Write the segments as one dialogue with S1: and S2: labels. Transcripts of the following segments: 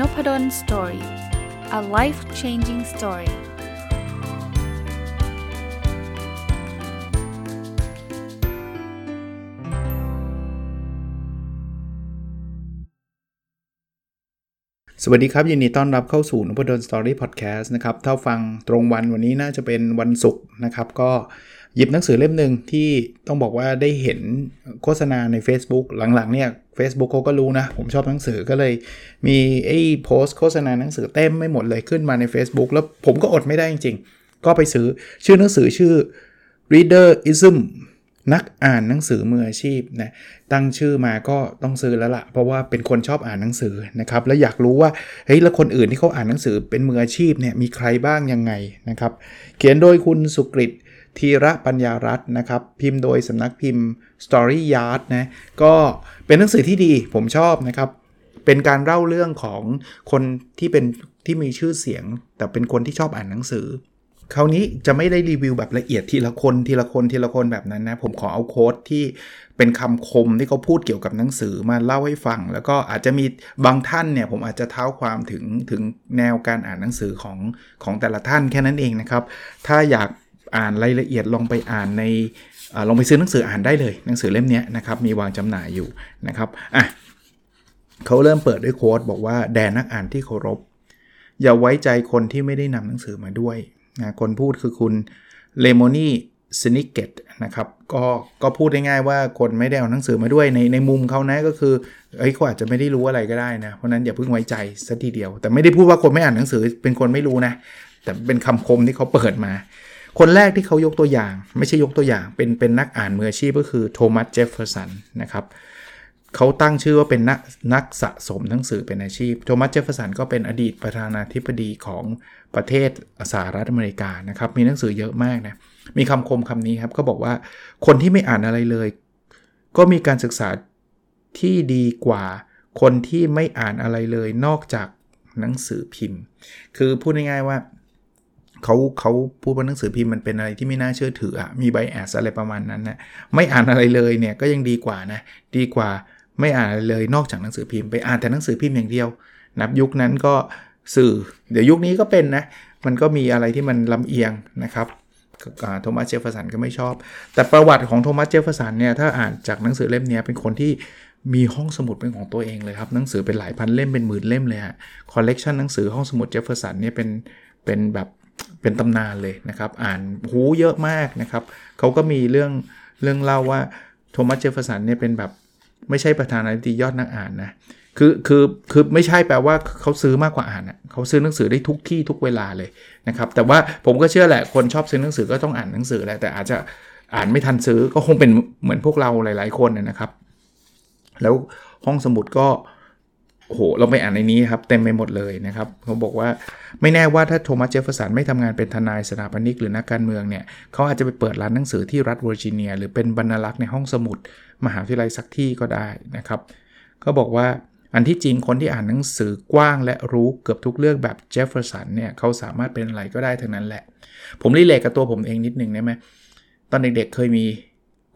S1: Nopadol Story a life changing story สวัสดีครับ ยินดีต้อนรับเข้าสู่นพดล Story Podcast นะครับ ถ้าฟังตรงวันวันนี้น่าจะเป็นวันศุกร์นะครับ ก็ หยิบหนังสือเล่มหนึ่งที่ต้องบอกว่าได้เห็นโฆษณาใน Facebook หลังๆเนี่ย Facebook เขาก็รู้นะ ผมชอบหนังสือก็เลย มีไอ้โพสโฆษณาหนังสือเต็มไม่หมดเลยขึ้นมาใน Facebook แล้วผมก็อดไม่ได้จริงๆ ก็ไปซื้อชื่อหนังสือชื่อ Readerism นักอ่านหนังสือมืออาชีพนะตั้งชื่อมาก็ต้องซื้อแล้วละ่ะ เพราะว่าเป็นคนชอบอ่านหนังสือนะครับ แล้วอยากรู้ว่าเฮ้ยแล้วคนอื่นที่เขาอ่านหนังสือเป็นมืออาชีพเนี่ยมีใครบ้างยังไงนะครับ เขียนโดยคุณสุกฤต ธีระปัญญารัตน์นะครับ พิมพ์โดยสำนักพิมพ์ Story Yard นะก็เป็นหนังสือที่ดีผมชอบนะครับ เป็นการเล่าเรื่องของคนที่เป็นที่มีชื่อเสียง แต่เป็นคนที่ชอบอ่านหนังสือคราวนี้จะไม่ได้รีวิวแบบละเอียดทีละคนทีละคนทีละคนแบบนั้นนะผมขอเอาโค้ดที่เป็นคำคมที่เขาพูดเกี่ยวกับหนังสือมาเล่าให้ฟัง แล้วก็อาจจะมีบางท่านเนี่ยผมอาจจะเท้าความถึงถึงแนวการอ่านหนังสือของของแต่ละท่านแค่นั้นเองนะครับ ถ้าอยาก อ่านรายละเอียดลองไปอ่านในอลองไปซื้อหนังสืออ่านได้เลย หนังสือเล่มนี้นะครับมีวางจำหน่ายอยู่นะครับอะเขาเริ่มเปิดด้วยโค้ดบอกว่าแดนนักอ่านที่เคารพ อย่าไว้ใจคนที่ไม่ได้นำหนังสือมาด้วยนะคนพูดคือคุณเลโมนีสนิกเกตนะครับก็ก็พูดง่ายๆว่าคนไม่ได้เอาหนังสือมาด้วยในในมุมเขานะก็คือเอ้ยเขาอาจจะไม่ได้รู้อะไรก็ได้นะ เพราะนั้นอย่าเพิ่งไว้ใจสัทีเดียว แต่ไม่ได้พูดว่าคนไม่อ่านหนังสือเป็นคนไม่รู้นะ แต่เป็นคำคมที่เขาเปิดมา คนแรกที่เขายกตัวอย่าง ไม่ใช่ยกตัวอย่าง เป็นเป็นนักอ่านมืออาชีพก็คือโทมัสเจฟเฟอร์สันนะครับเขาตั้งชื่อว่าเป็นนักนักสะสมหนังสือเป็นอาชีพโทมัสเจฟเฟอร์สันก็เป็นอดีตประธานาธิบดีของประเทศสหรัฐอเมริกานะครับมีหนังสือเยอะมากนะมีคำคมคำนี้ครับก็บอกว่าคนที่ไม่อ่านอะไรเลย ก็มีการศึกษาที่ดีกว่าคนที่ไม่อ่านอะไรเลยนอกจากหนังสือพิมพ์ คือพูดง่ายๆว่า เขาเขาพูดว่าหนังสือพิมพ์มันเป็นอะไรที่ไม่น่าเชื่อถืออะมี bias อะไรประมาณนั้นนะไม่อ่านอะไรเลยเนี่ยก็ยังดีกว่านะดีกว่าไม่อ่านเลยนอกจากหนังสือพิมพ์ไปอ่านแต่หนังสือพิมพ์อย่างเดียว นับยุคนั้นก็สื่อ เดี๋ยวยุคนี้ก็เป็นนะมันก็มีอะไรที่มันลำเอียงนะครับโทมัสเจฟเฟอร์สันก็ไม่ชอบ แต่ประวัติของโทมัสเจฟเฟอร์สันเนี่ยถ้าอ่านจากหนังสือเล่มนี้เป็นคนที่มีห้องสมุดเป็นของตัวเองเลยครับหนังสือเป็นหลายพันเล่มเป็นหมื่นเล่มเลยฮะคอลเลกชันหนังสือห้องสมุดเจฟเฟอร์สันเนี่ยเป็นเป็นแบบ เป็นตำนานเลยนะครับ อ่านโหเยอะมากนะครับเขาก็มีเรื่องเรื่องเล่าว่าโทมัสเจฟเฟอร์สันเนี่ยเป็นแบบไม่ใช่ประธานาธิบดียอดนักอ่านนะคือคือคือไม่ใช่แปลว่าเขาซื้อมากกว่าอ่านนะเขาซื้อหนังสือได้ทุกที่ทุกเวลาเลยนะครับแต่ว่าผมก็เชื่อแหละคนชอบซื้อหนังสือก็ต้องอ่านหนังสือแหละแต่อาจจะอ่านไม่ทันซื้อก็คงเป็นเหมือนพวกเราหลาย ๆ คนนะครับ แล้วห้องสมุดก็ โอ้โหเราไปอ่านในนี้ครับ เต็มไปหมดเลยนะครับเขาบอกว่าไม่แน่ว่าถ้าโทมัสเจฟเฟอร์สันไม่ทำงานเป็นทนายสถาปนิกหรือนักการเมืองเนี่ยเขาอาจจะไปเปิดร้านหนังสือที่รัฐเวอร์จิเนีย หรือเป็นบรรณารักษ์ในห้องสมุด มหาวิทยาลัยสักที่ก็ได้นะครับเขาบอกว่าอันที่จริงคนที่อ่านหนังสือกว้างและรู้เกือบทุกเรื่องแบบเจฟเฟอร์สันเนี่ยเขาสามารถเป็นอะไรก็ได้ทั้งนั้นแหละ ผมรีเลทกับตัวผมเองนิดนึงได้ไหมตอนเด็กๆเคยมี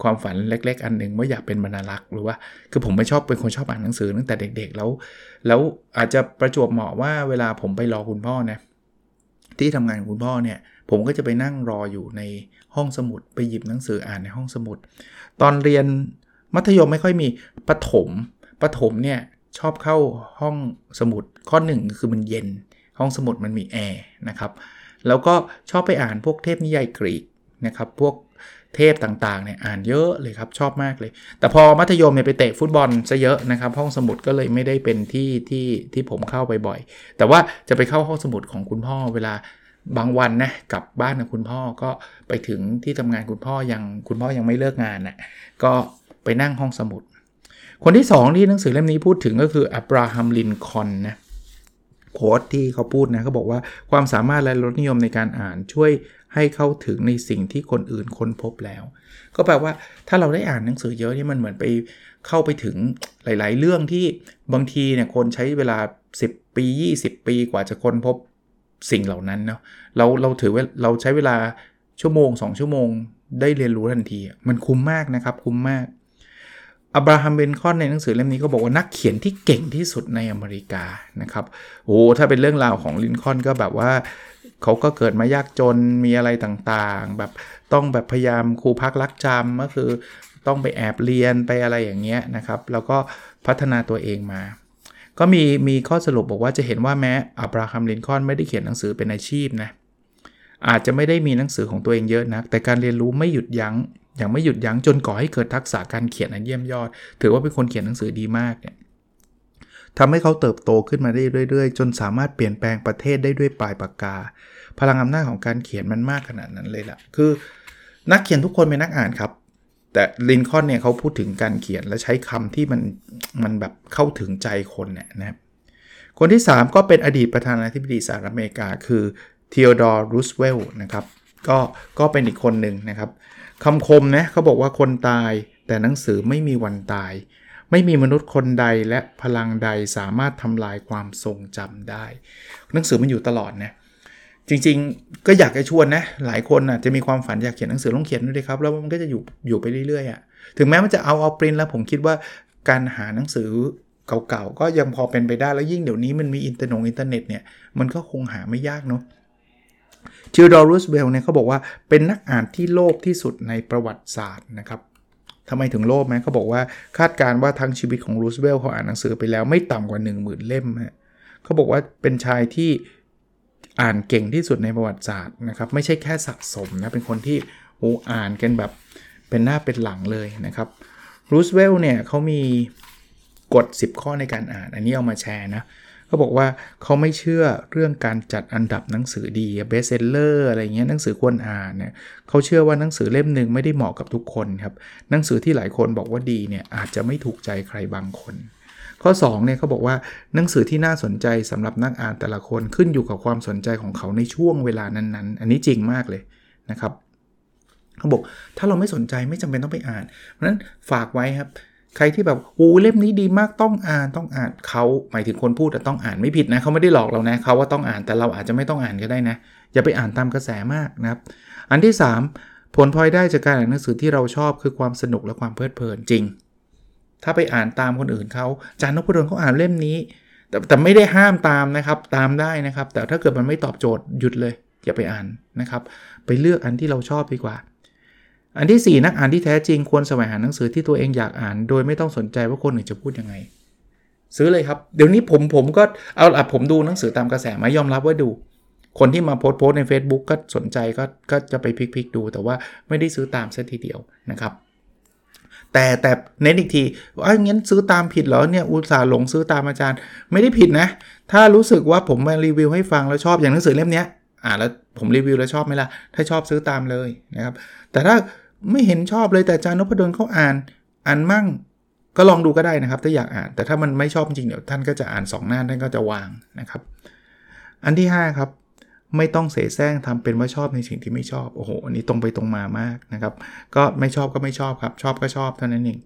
S1: ความฝันเล็ก ๆ อันหนึ่งว่าอยากเป็นบรรลักษ์หรือว่า คือผมไม่ชอบเป็นคนชอบอ่านหนังสือตั้งแต่เด็ก ๆ แล้ว แล้วอาจจะประจวบเหมาะว่าเวลาผมไปรอคุณพ่อนะที่ทำงานคุณพ่อเนี่ย ผมก็จะไปนั่งรออยู่ในห้องสมุดไปหยิบหนังสืออ่านในห้องสมุด ตอนเรียนมัธยมไม่ค่อยมีปฐมปฐมเนี่ยชอบเข้าห้องสมุดข้อหนึ่งคือมันเย็น ห้องสมุดมันมีแอร์นะครับแล้วก็ชอบไปอ่านพวกเทพนิยายกรีกนะครับพวก เทพต่างๆเนี่ยอ่านเยอะเลยครับชอบมากเลย แต่พอมัธยมเนี่ยไปเตะฟุตบอลซะเยอะนะครับห้องสมุดก็เลยไม่ได้เป็นที่ที่ที่ผมเข้าไปบ่อย แต่ว่าจะไปเข้าห้องสมุดของคุณพ่อเวลาบางวันนะกลับบ้านกับคุณพ่อก็ไปถึงที่ทำงานคุณพ่อยังคุณพ่อยังไม่เลิกงานนะ่ะก็ไปนั่งห้องสมุด คนที่ 2 ที่หนังสือเล่มนี้พูดถึงก็คืออับราฮัมลินคอนนะโค้ดที่เขาพูดนะเขาบอกว่าความสามารถและรสนิยมในการอ่านช่วย ให้เข้าถึงในสิ่งที่คนอื่นค้นพบแล้ว ก็แปลว่าถ้าเราได้อ่านหนังสือเยอะนี่มันเหมือนไปเข้าไปถึงหลาย ๆ เรื่องที่บางทีเนี่ยคนใช้เวลา 10 ปี 20 ปีกว่าจะค้นพบสิ่งเหล่านั้นเนาะเราเราถือว่าเราใช้เวลาชั่วโมง 2 ชั่วโมง ได้เรียนรู้ทันที มันคุ้มมากนะครับคุ้มมากอับราฮัมเบนคอนในหนังสือเล่มนี้ก็บอกว่านักเขียนที่เก่งที่สุดในอเมริกานะครับโอ้ถ้าเป็นเรื่องราวของลินคอนก็แบบว่า เขาก็เกิดมายากจนมีอะไรต่างๆ แบบต้องแบบพยายามครูพักรักจำก็คือต้องไปแอบเรียนไปอะไรอย่างเงี้ยนะครับ แล้วก็พัฒนาตัวเองมา ก็มีมีข้อสรุปบอกว่าจะเห็นว่าแม้อับราฮัมลินคอนไม่ได้เขียนหนังสือเป็นอาชีพนะอาจจะไม่ได้มีหนังสือของตัวเองเยอะนะแต่การเรียนรู้ไม่หยุดยัง้งอย่างไม่หยุดยั้งจนก่อให้เกิดทักษะการเขียนอันเยี่ยมยอด ถือว่าเป็นคนเขียนหนังสือดีมากเนี่ย ทำให้เขาเติบโตขึ้นมาได้เรื่อยๆ จนสามารถเปลี่ยนแปลงประเทศได้ด้วยปลายปากกา พลังอำนาจของการเขียนมันมากขนาดนั้นเลยล่ะ คือนักเขียนทุกคนเป็นนักอ่านครับ แต่ลินคอนเนี่ยเขาพูดถึงการเขียนและใช้คำที่มันมันแบบเข้าถึงใจคนเนี่ยนะครับ คนที่ 3 ก็เป็นอดีตประธานาธิบดีสหรัฐอเมริกา คือเทโอดอร์รูสเวลล์นะครับ ก็ก็เป็นอีกคนหนึ่งนะครับคำคมนะเขาบอกว่าคนตายแต่หนังสือไม่มีวันตาย ไม่มีมนุษย์คนใดและพลังใดสามารถทำลายความทรงจำได้ หนังสือมันอยู่ตลอดนะจริงๆ ก็อยากจะชวนนะ หลายคนอะจะมีความฝันอยากเขียนหนังสือลองเขียนด้วยครับ แล้วมันก็จะอยู่อยู่ไปเรื่อยๆอะถึงแม้มันจะเอาเอาปริ้นแล้วผมคิดว่าการหาหนังสือเก่าๆ ก็ยังพอเป็นไปได้แล้วยิ่งเดี๋ยวนี้มันมีอินเทอร์เน็ตอินเทอร์เน็ตเนี่ยมันก็คงหาไม่ยากเนาะธีโอดอร์รูสเวลต์เนี่ยเขาบอกว่าเป็นนักอ่านที่โลภที่สุดในประวัติศาสตร์นะครับ ทำไมถึงโลภไหมเขาบอกว่าคาดการณ์ว่าทั้งชีวิตของรูสเวลต์เขาอ่านหนังสือไปแล้วไม่ต่ำกว่า 1 0,000 เล่มฮะเขาบอกว่าเป็นชายที่อ่านเก่งที่สุดในประวัติศาสตร์นะครับไม่ใช่แค่สะสมนะเป็นคนที่โอ้อ่านกันแบบเป็นหน้าเป็นหลังเลยนะครับรูสเวลต์เนี่ยเขามีกฎ 10 ข้อในการอ่าน อันนี้เอามาแชร์นะเขาบอกว่าเขาไม่เชื่อเรื่องการจัดอันดับหนังสือดี bestseller อะไรเงี้ยหนังสือควรอ่านเนี่ยเขาเชื่อว่าหนังสือเล่มหนึ่งไม่ได้เหมาะกับทุกคนครับหนังสือที่หลายคนบอกว่าดีเนี่ยอาจจะไม่ถูกใจใครบางคน ข้อ2เนี่ยเขาบอกว่าหนังสือที่น่าสนใจสำหรับนักอ่านแต่ละคนขึ้นอยู่กับความสนใจของเขาในช่วงเวลานั้นๆ อันนี้จริงมากเลยนะครับเขาบอกถ้าเราไม่สนใจไม่จำเป็นต้องไปอ่าน เพราะฉะนั้นฝากไว้ครับ ใครที่แบบโอ้เล่มนี้ดีมากต้องอ่านต้องอ่านเขาหมายถึงคนพูดแต่ต้องอ่านไม่ผิดนะเขาไม่ได้หลอกเรานะเขาว่าต้องอ่านแต่เราอาจจะไม่ต้องอ่านก็ได้นะ อย่าไปอ่านตามกระแสมากนะครับ อันที่ 3 ผลพลอยได้จากการอ่านหนังสือที่เราชอบคือความสนุกและความเพลิดเพลินจริง ถ้าไปอ่านตามคนอื่นเขาจานนพดลเขาอ่านเล่มนี้ แต่แต่ไม่ได้ห้ามตามนะครับตามได้นะครับ แต่ถ้าเกิดมันไม่ตอบโจทย์หยุดเลย อย่าไปอ่านนะครับ ไปเลือกอันที่เราชอบดีกว่า อันที่ 4 นักอ่านที่แท้จริงควรแสวงหาหนังสือที่ตัวเองอยากอ่าน โดยไม่ต้องสนใจว่าคนอื่นจะพูดยังไง ซื้อเลยครับ เดี๋ยวนี้ผมผมก็เอาละผมดูหนังสือตามกระแสมายอมรับว่าดู คนที่มาโพสต์โพสใน Facebook ก็สนใจก็ก็จะไปพลิกๆดู แต่ว่าไม่ได้ซื้อตามซะทีเดียวนะครับแต่แต่เน้นอีกทีว่างั้นซื้อตามผิดเหรอเนี่ยอุตส่าห์หลงซื้อตามอาจารย์ ไม่ได้ผิดนะ ถ้ารู้สึกว่าผมมารีวิวให้ฟังแล้วชอบอย่างหนังสือเล่มนี้อ่านแล้วผมรีวิวแล้วชอบไหมล่ะ ถ้าชอบซื้อตามเลยนะครับ แต่ถ้า ไม่เห็นชอบเลยแต่อาจารย์นพดลเขาอ่านอ่านมั่ง ก็ลองดูก็ได้นะครับ ถ้าอยากอ่าน แต่ถ้ามันไม่ชอบจริงเดี๋ยวท่านก็จะอ่าน 2 หน้าท่านก็จะวางนะครับ อันที่ 5 ครับ ไม่ต้องเสแสร้งทำเป็นว่าชอบในสิ่งที่ไม่ชอบโอ้โหอันนี้ตรงไปตรงมามากนะครับ ก็ไม่ชอบก็ไม่ชอบครับ ชอบก็ชอบเท่านั้นเอง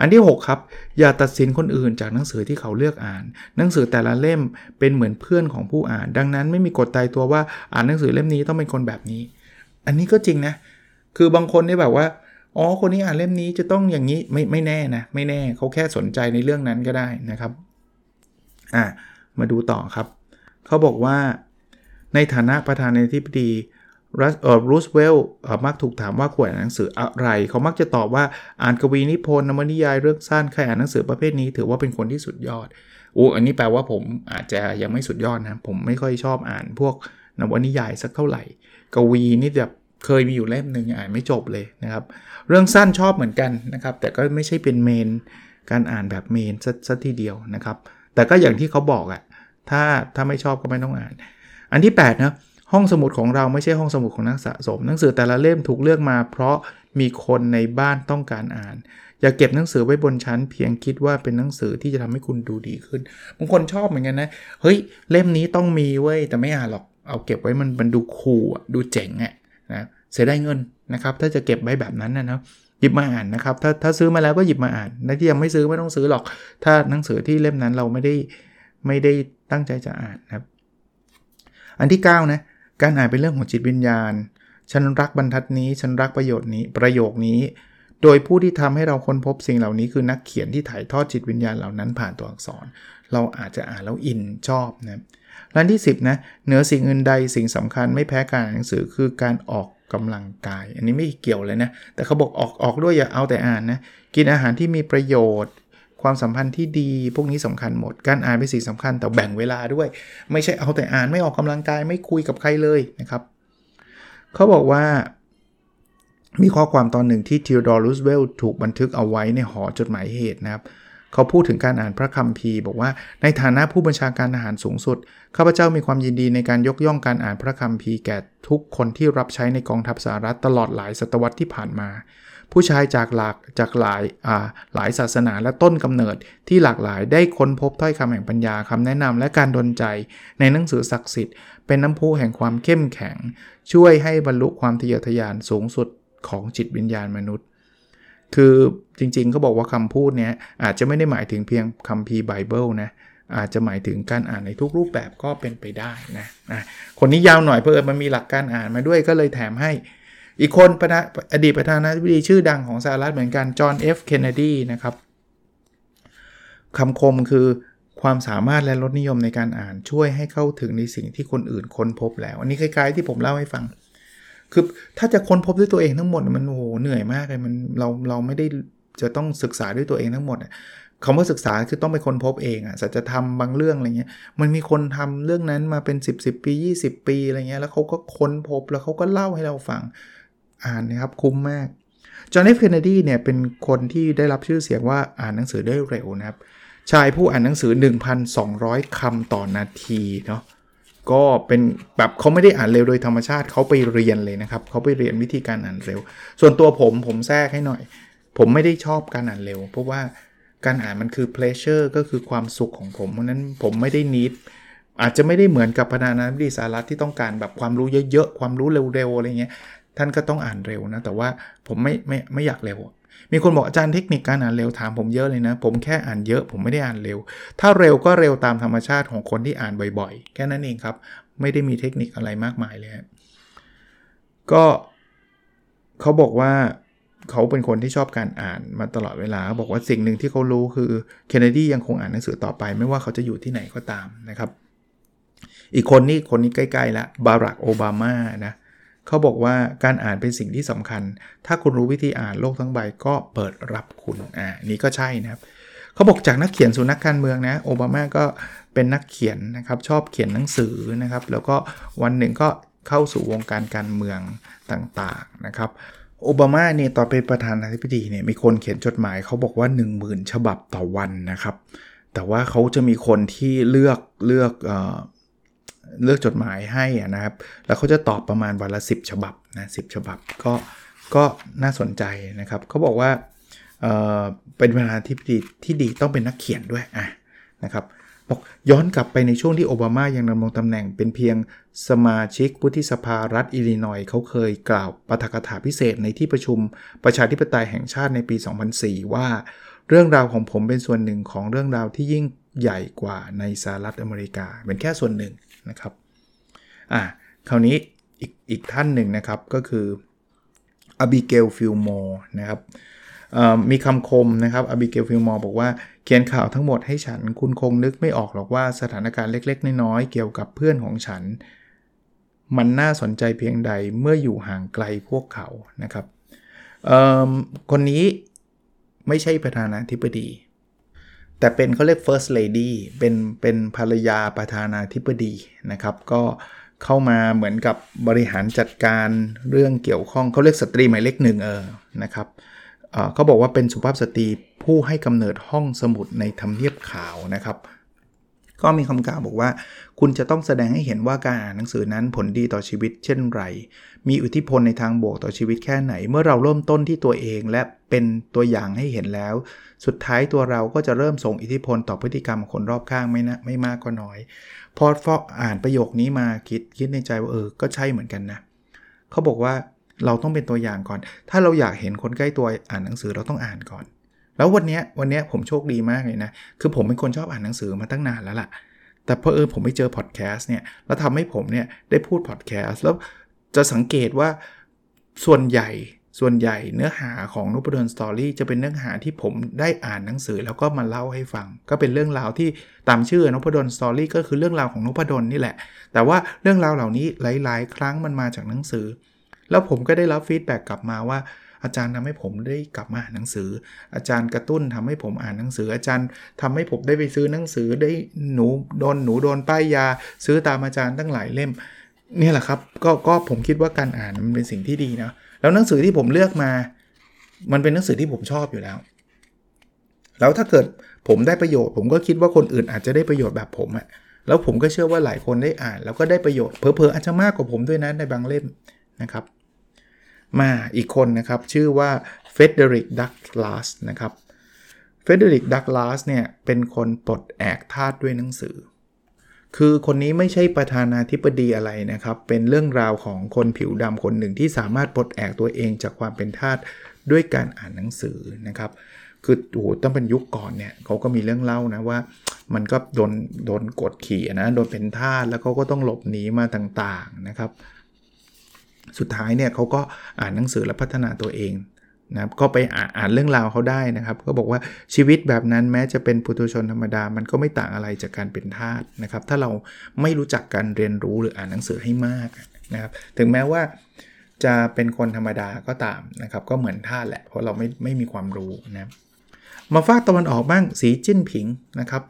S1: อันที่ 6 ครับ อย่าตัดสินคนอื่นจากหนังสือที่เขาเลือกอ่าน หนังสือแต่ละเล่มเป็นเหมือนเพื่อนของผู้อ่าน ดังนั้นไม่มีกฎตายตัวว่าอ่านหนังสือเล่มนี้ต้องเป็นคนแบบนี้ อันนี้ก็จริงนะ คือบางคนนี่แบบว่า อ๋อ คนนี้อ่านเล่มนี้จะต้องอย่างนี้ไม่ไม่แน่นะ ไม่แน่เขาแค่สนใจในเรื่องนั้นก็ได้นะครับ อ่ามาดูต่อครับ เขาบอกว่าในฐานะประธานาธิบดีรัสเออรูสเวลมักถูกถามว่าควรอ่านหนังสืออะไร เขามักจะตอบว่าอ่านกวีนิพนธ์นวนิยายเรื่องสั้นใครอ่านหนังสือประเภทนี้ถือว่าเป็นคนที่สุดยอดโอ้อันนี้แปลว่าผมอาจจะยังไม่สุดยอดนะ ผมไม่ค่อยชอบอ่านพวกนวนิยายสักเท่าไหร่ กวีนี่แบบ เคยมีอยู่เล่มหนึ่งอ่านไม่จบเลยนะครับ เรื่องสั้นชอบเหมือนกันนะครับ แต่ก็ไม่ใช่เป็นเมนการอ่านแบบเมนสักทีเดียวนะครับ แต่ก็อย่างที่เขาบอกอะ่ะถ้าถ้าไม่ชอบก็ไม่ต้องอ่าน อันที่8นะห้องสมุดของเราไม่ใช่ห้องสมุดของนักสะสม หนังสือแต่ละเล่มถูกเลือกมา เพราะมีคนในบ้านต้องการอ่าน อย่าเก็บหนังสือไว้บนชั้น เพียงคิดว่าเป็นหนังสือที่จะทำให้คุณดูดีขึ้นบางคนชอบเหมือนกันนะเฮ้ยเล่มนี้ต้องมีเว้ยแต่ไม่อ่านหรอกเอาเก็บไว้มันมันดูคูลดูเจ๋งอะ นะเสียได้เงินนะครับ ถ้าจะเก็บไว้แบบนั้นนะนะหยิบมาอ่านนะครับ ถ้าถ้าซื้อมาแล้วก็หยิบมาอ่านและที่ยังไม่ซื้อไม่ต้องซื้อหรอก ถ้าหนังสือที่เล่มนั้นเราไม่ได้ไม่ได้ตั้งใจจะอ่านนะครับ อันที่9นะการอ่านเป็นเรื่องของจิตวิญญาณ ฉันรักบรรทัดนี้ ฉันรักประโยชน์นี้ ประโยคนี้ โดยผู้ที่ทำให้เราค้นพบสิ่งเหล่านี้คือนักเขียนที่ถ่ายทอดจิตวิญญาณเหล่านั้นผ่านตัวอักษร เราอาจจะอ่านแล้วอินชอบนะ ร้านที่ 10นะเหนือสิ่งอื่นใดสิ่งสำคัญไม่แพ้การอ่านหนังสือคือการออกกำลังกาย อันนี้ไม่เกี่ยวเลยนะ แต่เขาบอกออกออกด้วยอย่าเอาแต่อ่านนะกินอาหารที่มีประโยชน์ ความสัมพันธ์ที่ดี พวกนี้สำคัญหมด การอ่านเป็นสิ่งสำคัญแต่แบ่งเวลาด้วย ไม่ใช่เอาแต่อ่านไม่ออกกำลังกายไม่คุยกับใครเลยนะครับเขาบอกว่ามีข้อความตอนหนึ่งที่ทิวดอร์รูสเวลถูกบันทึกเอาไว้ในหอจดหมายเหตุนะครับ เขาพูดถึงการอ่านพระคัมภีร์ บอกว่าในฐานะผู้บัญชาการทหารสูงสุดข้าพเจ้ามีความยินดีในการยกย่องการอ่านพระคัมภีร์แก่ทุกคนที่รับใช้ในกองทัพสหรัฐตลอดหลายศตวรรษที่ผ่านมา ผู้ชายจากหลากจากหลายาหลายศาสนาและต้นกำเนิดที่หลากหลายได้ค้นพบถ้อยคำแห่งปัญญาคำแนะนำและการดลใจ ในหนังสือศักดิ์สิทธิ์เป็นน้ำพุแห่งความเข้มแข็ง ช่วยให้บรรลุความทะเยอทะยานสูงสุดของจิตวิญญาณมนุษย์ คือจริงๆเขาบอกว่าคำพูดเนี้ยอาจจะไม่ได้หมายถึงเพียงคัมภีร์ไบเบิลนะอาจจะหมายถึงการอ่านในทุกรูปแบบก็เป็นไปได้นะนะคนนี้ยาวหน่อยเพราะเออมันมีหลักการอ่านมาด้วยก็เลยแถมให้ อีกคนประธานอดีตประธานาธิบดีชื่อดังของสหรัฐเหมือนกันจอห์นเอฟเคนเนดีนะครับคำคมคือความสามารถและรสนิยมในการอ่านช่วยให้เข้าถึงในสิ่งที่คนอื่นค้นพบแล้ว อันนี้คล้ายๆที่ผมเล่าให้ฟัง คือถ้าจะค้นพบด้วยตัวเองทั้งหมดมันโอ้โหเหนื่อยมากเลยมันเราเราไม่ได้จะต้องศึกษาด้วยตัวเองทั้งหมดคำว่าศึกษาคือต้องไปค้นพบเองอะสัจธรรมบางเรื่องอะไรเงี้ยมันมีคนทำเรื่องนั้นมาเป็น 10บสปี 20 ปีอะไรเงี้ยแล้วเขาก็ค้นพบแล้วเขาก็เล่าให้เราฟังอ่านนะครับคุ้มมากจอห์นเอฟเคนเนดีเนี่ยเป็นคนที่ได้รับชื่อเสียงว่าอ่านหนังสือได้เร็วนะครับชายผู้อ่านหนังสือ 1,200คำต่อนาทีเนาะ ก็เป็นแบบเขาไม่ได้อ่านเร็วโดยธรรมชาติเขาไปเรียนเลยนะครับเขาไปเรียนวิธีการอ่านเร็ว ส่วนตัวผมผมแทรกให้หน่อย ผมไม่ได้ชอบการอ่านเร็ว เพราะว่าการอ่านมันคือ pleasure ก็คือความสุขของผมเพราะนั้นผมไม่ได้นิดอาจจะไม่ได้เหมือนกับประธานาธิบดีสหรัฐที่ต้องการแบบความรู้เยอะๆ ความรู้เร็วๆ อะไรเงี้ย ท่านก็ต้องอ่านเร็วนะ แต่ว่าผมไม่ไม่ไม่อยากเร็ว มีคนบอกอาจารย์เทคนิคการอ่านเร็วถามผมเยอะเลยนะ ผมแค่อ่านเยอะผมไม่ได้อ่านเร็ว ถ้าเร็วก็เร็วตามธรรมชาติของคนที่อ่านบ่อยๆ แค่นั้นเองครับ ไม่ได้มีเทคนิคอะไรมากมายเลยก็เขาบอกว่าเขาเป็นคนที่ชอบการอ่านมาตลอดเวลา บอกว่าสิ่งหนึ่งที่เขารู้คือเคนเนดียังคงอ่านหนังสือต่อไป ไม่ว่าเขาจะอยู่ที่ไหนก็ตามนะครับ อีกคนนี่คนนี้ใกล้ๆล้วบารักโอบามานะเขาบอกว่าการอ่านเป็นสิ่งที่สำคัญ ถ้าคุณรู้วิธีอ่านโลกทั้งใบก็เปิดรับคุณอ่านี่ก็ใช่นะครับเขาบอกจากนักเขียนสู่นักการเมืองนะโอบามาก็เป็นนักเขียนนะครับชอบเขียนหนังสือนะครับ แล้วก็วันหนึ่งก็เข้าสู่วงการการเมืองต่างๆนะครับโอบามาเนี่ยตอนเป็นประธานาธิบดีเนี่ยมีคนเขียนจดหมายเขาบอกว่า 10,000 ฉบับต่อวันนะครับ แต่ว่าเขาจะมีคนที่เลือกเลือก เลือกจดหมายให้นะครับ แล้วเขาจะตอบประมาณวันละ 10 ฉบับนะสิฉบับก็ก็น่าสนใจนะครับเขาบอกว่าเเป็นประธานาธิบดีที่ดีต้องเป็นนักเขียนด้วยอะนะครับบอกย้อนกลับไปในช่วงที่โอบามายังดำรงตำแหน่งเป็นเพียงสมาชิกวุฒิสภารัฐอิลลินอยเขาเคยกล่าวปาฐกถาพิเศษในที่ประชุมประชาธิปไตยแห่งชาติในปี 2004 ว่า เรื่องราวของผมเป็นส่วนหนึ่งของเรื่องราวที่ยิ่ง ใหญ่กว่าในสหรัฐอเมริกา เป็นแค่ส่วนหนึ่งนะครับอะคราวนี้อีกอีกท่านหนึ่งนะครับก็คืออบิเกลฟิลมอร์นะครับมีคำคมนะครับอบิเกลฟิลมอร์บอกว่าเขียนข่าวทั้งหมดให้ฉัน คุณคงนึกไม่ออกหรอกว่าสถานการณ์เล็กๆ น้อยๆ เกี่ยวกับเพื่อนของฉัน มันน่าสนใจเพียงใดเมื่ออยู่ห่างไกลพวกเขานะครับคนนี้ไม่ใช่ประธานาธิบดี แต่เป็นเขาเรียก first lady เป็นเป็นภรรยาประธานาธิบดีนะครับ ก็เข้ามาเหมือนกับบริหารจัดการเรื่องเกี่ยวข้องเขาเรียกสตรีหมายเลขหนึ่งเออนะครับเขาบอกว่าเป็นสุภาพสตรีผู้ให้กำเนิดห้องสมุดในทำเนียบขาวนะครับ ก็มีคำกล่าวบอกว่า คุณจะต้องแสดงให้เห็นว่าการอ่านหนังสือนั้นผลดีต่อชีวิตเช่นไร มีอิทธิพลในทางบวกต่อชีวิตแค่ไหน เมื่อเราเริ่มต้นที่ตัวเองและเป็นตัวอย่างให้เห็นแล้ว สุดท้ายตัวเราก็จะเริ่มส่งอิทธิพลต่อพฤติกรรมคนรอบข้างไม่นะไม่มากก็น้อย พอฟอกอ่านประโยคนี้มาคิดคิดในใจว่าเออก็ใช่เหมือนกันนะเขาบอกว่าเราต้องเป็นตัวอย่างก่อน ถ้าเราอยากเห็นคนใกล้ตัวอ่านหนังสือเราต้องอ่านก่อน แล้ววันนี้วันนี้ผมโชคดีมากเลยนะ คือผมเป็นคนชอบอ่านหนังสือมาตั้งนานแล้วล่ะ แต่พอเออผมไปเจอพอดแคสต์เนี่ย แล้วทำให้ผมเนี่ยได้พูดพอดแคสต์แล้วจะสังเกตว่าส่วนใหญ่ส่วนใหญ่เนื้อหาของนุพดลสตอรี่จะเป็นเนื้อหาที่ผมได้อ่านหนังสือแล้วก็มาเล่าให้ฟัง ก็เป็นเรื่องราวที่ตามชื่อนพดลสตอรี่ก็คือเรื่องราวของนพดลนี่แหละ แต่ว่าเรื่องราวเหล่านี้หลาย ๆ ครั้งมันมาจากหนังสือ แล้วผมก็ได้รับฟีดแบ็กกลับมาว่า อาจารย์ทำให้ผมได้กลับมาอ่านหนังสือ อาจารย์กระตุ้นทำให้ผมอ่านหนังสือ อาจารย์ทำให้ผมได้ไปซื้อหนังสือได้หนูโดนหนูโดนป้ายยา ซื้อตามอาจารย์ตั้งหลายเล่มนี่แหละครับก็ก็ผมคิดว่าการอ่านมันเป็นสิ่งที่ดีนะแล้วหนังสือที่ผมเลือกมา มันเป็นหนังสือที่ผมชอบอยู่แล้ว แล้วถ้าเกิดผมได้ประโยชน์ ผมก็คิดว่าคนอื่นอาจจะได้ประโยชน์แบบผมอะแล้วผมก็เชื่อว่าหลายคนได้อ่าน แล้วก็ได้ประโยชน์เพอเพออาจจะมากกว่าผมด้วยนะในบางเล่มนะครับ มาอีกคนนะครับ ชื่อว่าเฟเดริกดักลาสนะครับเฟเดริกดักลาสเนี่ยเป็นคนปลดแอกทาสด้วยหนังสือ คือคนนี้ไม่ใช่ประธานาธิบดีอะไรนะครับ เป็นเรื่องราวของคนผิวดำคนหนึ่งที่สามารถปลดแอกตัวเองจากความเป็นทาสด้วยการอ่านหนังสือนะครับคือโอ้โหต้องเป็นยุคก่อนเนี่ยเขาก็มีเรื่องเล่านะว่า มันก็โดนโดนกดขี่นะโดนเป็นทาสแล้วเขาก็ต้องหลบหนีมาต่างๆนะครับ สุดท้ายเนี่ยเขาก็อ่านหนังสือและพัฒนาตัวเองนะครับก็ไปอ่านเรื่องราวเขาได้นะครับ ก็บอกว่าชีวิตแบบนั้นแม้จะเป็นปุถุชนธรรมดา มันก็ไม่ต่างอะไรจากการเป็นทาสนะครับ ถ้าเราไม่รู้จักการเรียนรู้หรืออ่านหนังสือให้มากนะครับ ถึงแม้ว่าจะเป็นคนธรรมดาก็ตามนะครับ ก็เหมือนทาสแหละ เพราะเราไม่ไม่มีความรู้นะมาฟาดตะวันออกบ้างสีจิ้นผิงนะครับ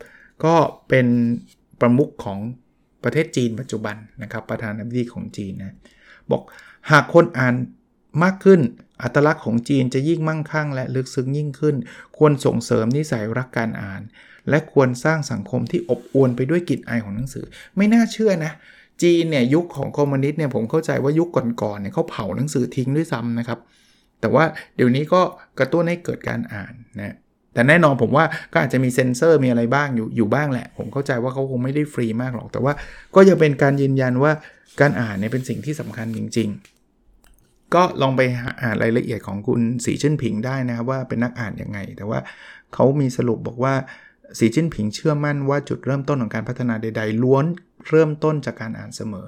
S1: ก็เป็นประมุขของประเทศจีนปัจจุบันนะครับ ประธานาธิบดีของจีนนะบอก หากคนอ่านมากขึ้นอัตลักษณ์ของจีนจะยิ่งมั่งคั่งและลึกซึ้งยิ่งขึ้น ควรส่งเสริมนิสัยรักการอ่าน และควรสร้างสังคมที่อบอวลไปด้วยกลิ่นอายของหนังสือ ไม่น่าเชื่อนะ จีนเนี่ยยุคของคอมมิวนิสต์เนี่ยผมเข้าใจว่ายุคก่อนๆเนี่ยเขาเผาหนังสือทิ้งด้วยซ้ำนะครับ แต่ว่าเดี๋ยวนี้ก็กระตุ้นให้เกิดการอ่านนะแต่แน่นอนผมว่าก็อาจจะมีเซ็นเซอร์มีอะไรบ้างอยู่อยู่บ้างแหละ ผมเข้าใจว่าเขาคงไม่ได้ฟรีมากหรอก แต่ว่าก็ยังเป็นการยืนยันว่าการอ่านเนี่ยเป็นสิ่งที่สำคัญจริง ๆ ก็ลองไปอ่านรายละเอียดของคุณสีจิ้นผิงได้นะครับว่าเป็นนักอ่านยังไง แต่ว่าเขามีสรุปบอกว่าสีจิ้นผิงเชื่อมั่นว่าจุดเริ่มต้นของการพัฒนาใด ๆ ล้วนเริ่มต้นจากการอ่านเสมอ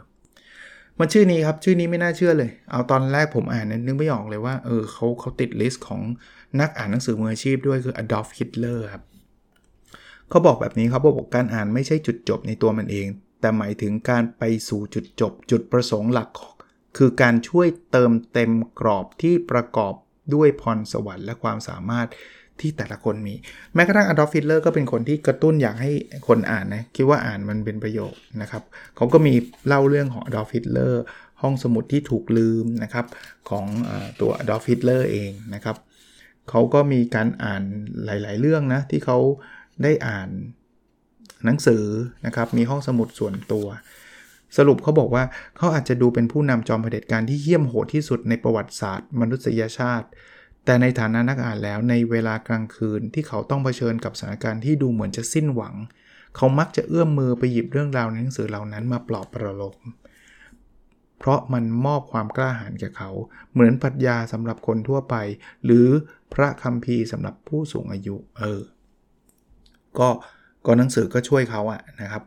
S1: มันชื่อนี้ครับ ชื่อนี้ไม่น่าเชื่อเลย เอาตอนแรกผมอ่านนั้นนึกไม่ออกเลยว่า เออเขาเขาติด list ของนักอ่านหนังสือมืออาชีพด้วยคือ Adolf Hitler ครับเขาบอกแบบนี้ครับบอกการอ่านไม่ใช่จุดจบในตัวมันเอง แต่หมายถึงการไปสู่จุดจบ จุดประสงค์หลัก คือการช่วยเติมเต็มกรอบที่ประกอบด้วยพรสวรรค์และความสามารถที่แต่ละคนมี แม้กระทั่งอดอล์ฟฮิตเลอร์ก็เป็นคนที่กระตุ้นอยากให้คนอ่านนะ คิดว่าอ่านมันเป็นประโยชน์นะครับ เขาก็มีเล่าเรื่องของอดอล์ฟฮิตเลอร์ห้องสมุดที่ถูกลืมนะครับ ของอตัวอดอล์ฟฮิตเลอร์เองนะครับ เขาก็มีการอ่านหลาย ๆ เรื่องนะ ที่เขาได้อ่านหนังสือนะครับ มีห้องสมุดส่วนตัว สรุปเขาบอกว่าเขาอาจจะดูเป็นผู้นำจอมเผด็จการที่เหี้ยมโหดที่สุดในประวัติศาสตร์ มนุษยชาติ แต่ในฐานะนักอ่านแล้วในเวลากลางคืนที่เขาต้องเผชิญกับสถานการณ์ที่ดูเหมือนจะสิ้นหวัง เขามักจะเอื้อมมือไปหยิบเรื่องราวในหนังสือเหล่านั้นมาปลอบประโลมเพราะมันมอบความกล้าหาญแก่เขา เหมือนปรัชญาสำหรับคนทั่วไป หรือพระคัมภีร์สำหรับผู้สูงอายุเออ ก็ก็หนังสือก็ช่วยเขาอะนะครับ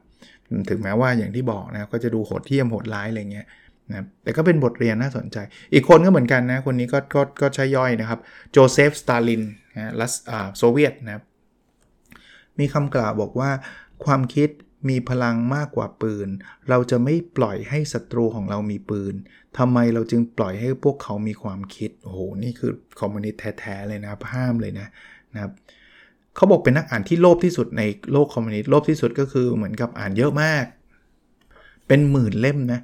S1: ถึงแม้ว่าอย่างที่บอกนะก็จะดูโหดเที่ยมโหดร้ายอะไรเงี้ยนะแต่ก็เป็นบทเรียนน่าสนใจ อีกคนก็เหมือนกันนะ คนนี้ก็ก็ก็ใช้ย่อยนะครับ โจเซฟ สตาลินนะรัสอ่าโซเวียตนะครับ มีคำกล่าวบอกว่า ความคิดมีพลังมากกว่าปืน เราจะไม่ปล่อยให้ศัตรูของเรามีปืนทำไมเราจึงปล่อยให้พวกเขามีความคิด โอ้โห นี่คือคอมมิวนิสต์แท้ ๆ เลยนะห้ามเลยนะนะครับ เขาบอกเป็นนักอ่านที่โลภที่สุดในโลกคอมมิวนิสต์โลภที่สุดก็คือเหมือนกับอ่านเยอะมาก เป็นหมื่นเล่มนะ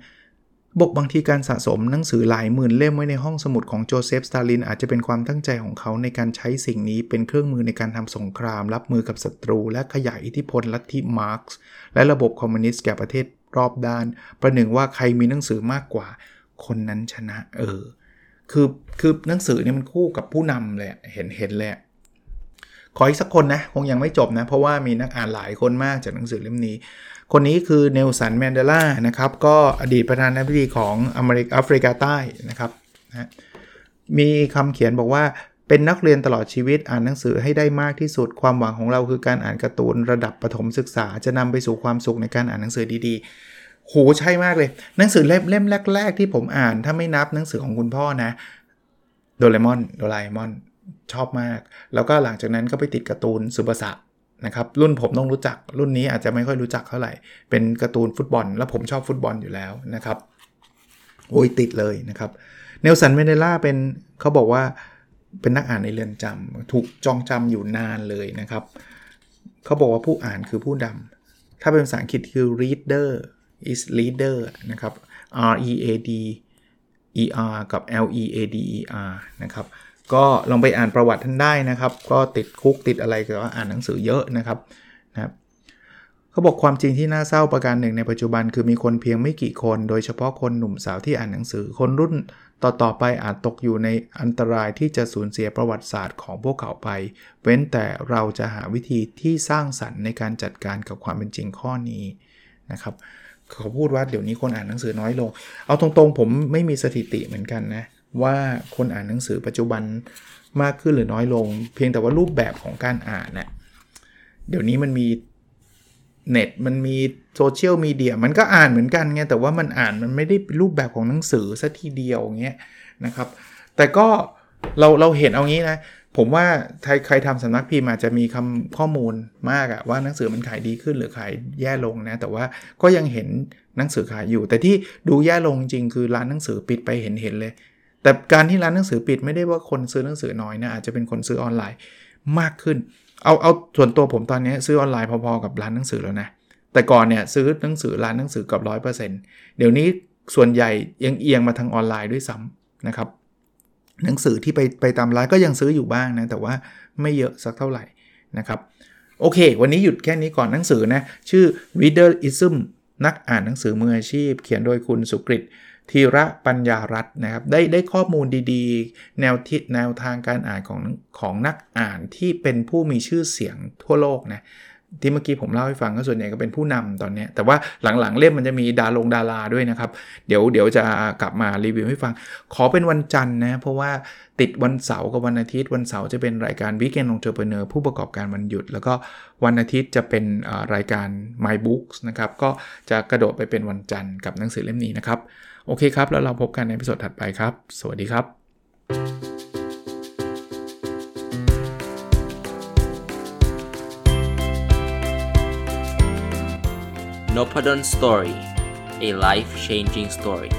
S1: บอกบางทีการสะสมหนังสือหลายหมื่นเล่มไว้ในห้องสมุดของโจเซฟสตาลินอาจจะเป็นความตั้งใจของเขาในการใช้สิ่งนี้เป็นเครื่องมือในการทำสงคราม รับมือกับศัตรู และขยายอิทธิพลลัทธิมาร์กส์และระบบคอมมิวนิสต์แก่ประเทศรอบด้าน ประหนึ่งว่าใครมีหนังสือมากกว่า คนนั้นชนะเออคือคือหนังสือเนี่ยมันคู่กับผู้นำเลยเห็นเห็นเลย ขออีกสักคนนะ คงยังไม่จบนะ เพราะว่ามีนักอ่านหลายคนมากจากหนังสือเล่มนี้ คนนี้คือเนลสันแมนเดลานะครับ ก็อดีตประธานาธิบดีของอเมริกาแอฟริกาใต้นะครับนะมีคำเขียนบอกว่าเป็นนักเรียนตลอดชีวิตอ่านหนังสือให้ได้มากที่สุด ความหวังของเราคือการอ่านการ์ตูนระดับประถมศึกษา จะนำไปสู่ความสุขในการอ่านหนังสือดีๆ โหใช่มากเลย หนังสือเล่มเล่มแรก ๆ ที่ผมอ่านถ้าไม่นับหนังสือของคุณพ่อนะ โดเรมอน โดราเอมอน ชอบมาก แล้วก็หลังจากนั้นก็ไปติดการ์ตูนซูเปอร์สะนะครับรุ่นผมต้องรู้จัก รุ่นนี้อาจจะไม่ค่อยรู้จักเท่าไหร่ เป็นการ์ตูนฟุตบอล แล้วผมชอบฟุตบอลอยู่แล้วนะครับโอ้ยติดเลยนะครับเนลสัน แมนเดลาเป็นเขาบอกว่าเป็นนักอ่านในเรือนจำถูกจองจำอยู่นานเลยนะครับเขาบอกว่าผู้อ่านคือผู้ดำถ้าเป็นภาษาอังกฤษคือ reader is leader นะครับ R E A D E R กับ L E A D E R นะครับ ก็ลองไปอ่านประวัติท่านได้นะครับ ก็ติดคุกติดอะไรก็อ่านหนังสือเยอะนะครับนะครับเขาบอกความจริงที่น่าเศร้าประการหนึ่งในปัจจุบันคือมีคนเพียงไม่กี่คน โดยเฉพาะคนหนุ่มสาวที่อ่านหนังสือ คนรุ่นต่อๆไปอาจตกอยู่ในอันตรายที่จะสูญเสียประวัติศาสตร์ของพวกเขาไป เว้นแต่เราจะหาวิธีที่สร้างสรรค์ในการจัดการกับความเป็นจริงข้อนี้นะครับเขาพูดว่าเดี๋ยวนี้คนอ่านหนังสือน้อยลง เอาตรงๆ ผมไม่มีสถิติเหมือนกันนะ ว่าคนอ่านหนังสือปัจจุบันมากขึ้นหรือน้อยลง เพียงแต่ว่ารูปแบบของการอ่านเนะ่ยเดี๋ยวนี้มันมีเน็ตมันมีโซเชียลมีเดียมันก็อ่านเหมือนกันไงแต่ว่ามันอ่านมันไม่ได้เป็นรูปแบบของหนังสือซะทีเดียวเงี้ยนะครับ แต่ก็เราเราเห็นเอางี้นะผมว่าใครใครทำสำนักพิมพ์อาจจะมีคำข้อมูลมากอะว่าหนังสือมันขายดีขึ้นหรือขายแย่ลงนะ แต่ว่าก็ยังเห็นหนังสือขายอยู่ แต่ที่ดูแย่ลงจริงคือร้านหนังสือปิดไปเห็นเห็นเลย แต่การที่ร้านหนังสือปิดไม่ได้ว่าคนซื้อหนังสือน้อยนะอาจจะเป็นคนซื้อออนไลน์มากขึ้น เอาเอาส่วนตัวผมตอนนี้ซื้อออนไลน์พอๆกับร้านหนังสือแล้วนะแต่ก่อนเนี่ยซื้อหนังสือร้านหนังสือกับร้อยเปอร์เซ็นต์เดี๋ยวนี้ส่วนใหญ่ยังเอียงมาทางออนไลน์ด้วยซ้ำนะครับหนังสือที่ไปไปตามร้านก็ยังซื้ออยู่บ้างนะแต่ว่าไม่เยอะสักเท่าไหร่นะครับโอเค วันนี้หยุดแค่นี้ก่อนหนังสือนะ ชื่อ Readerism นักอ่านหนังสือมืออาชีพ เขียนโดยคุณสุกฤต ธีระปัญญารัตน์นะครับได้ได้ข้อมูลดีๆ แนวทิศแนวทางการอ่านของของนักอ่านที่เป็นผู้มีชื่อเสียงทั่วโลกนะที่เมื่อกี้ผมเล่าให้ฟังก็ส่วนใหญ่ก็เป็นผู้นำตอนนี้ แต่ว่าหลังๆเล่มมันจะมีดาลงดาราด้วยนะครับ เดี๋ยวเดี๋ยวจะกลับมารีวิวให้ฟัง ขอเป็นวันจันทร์นะ เพราะว่าติดวันเสาร์กับวันอาทิตย์วันเสาร์จะเป็นรายการ Weekend Entrepreneur ผู้ประกอบการวันหยุด แล้วก็วันอาทิตย์จะเป็นรายการ My Books นะครับก็จะกระโดดไปเป็นวันจันทร์กับหนังสือเล่มนี้นะครับ โอเคครับ แล้วเราพบกันในพิสดถัดไปครับ สวัสดีครับ
S2: n o p a d o n Story a life changing story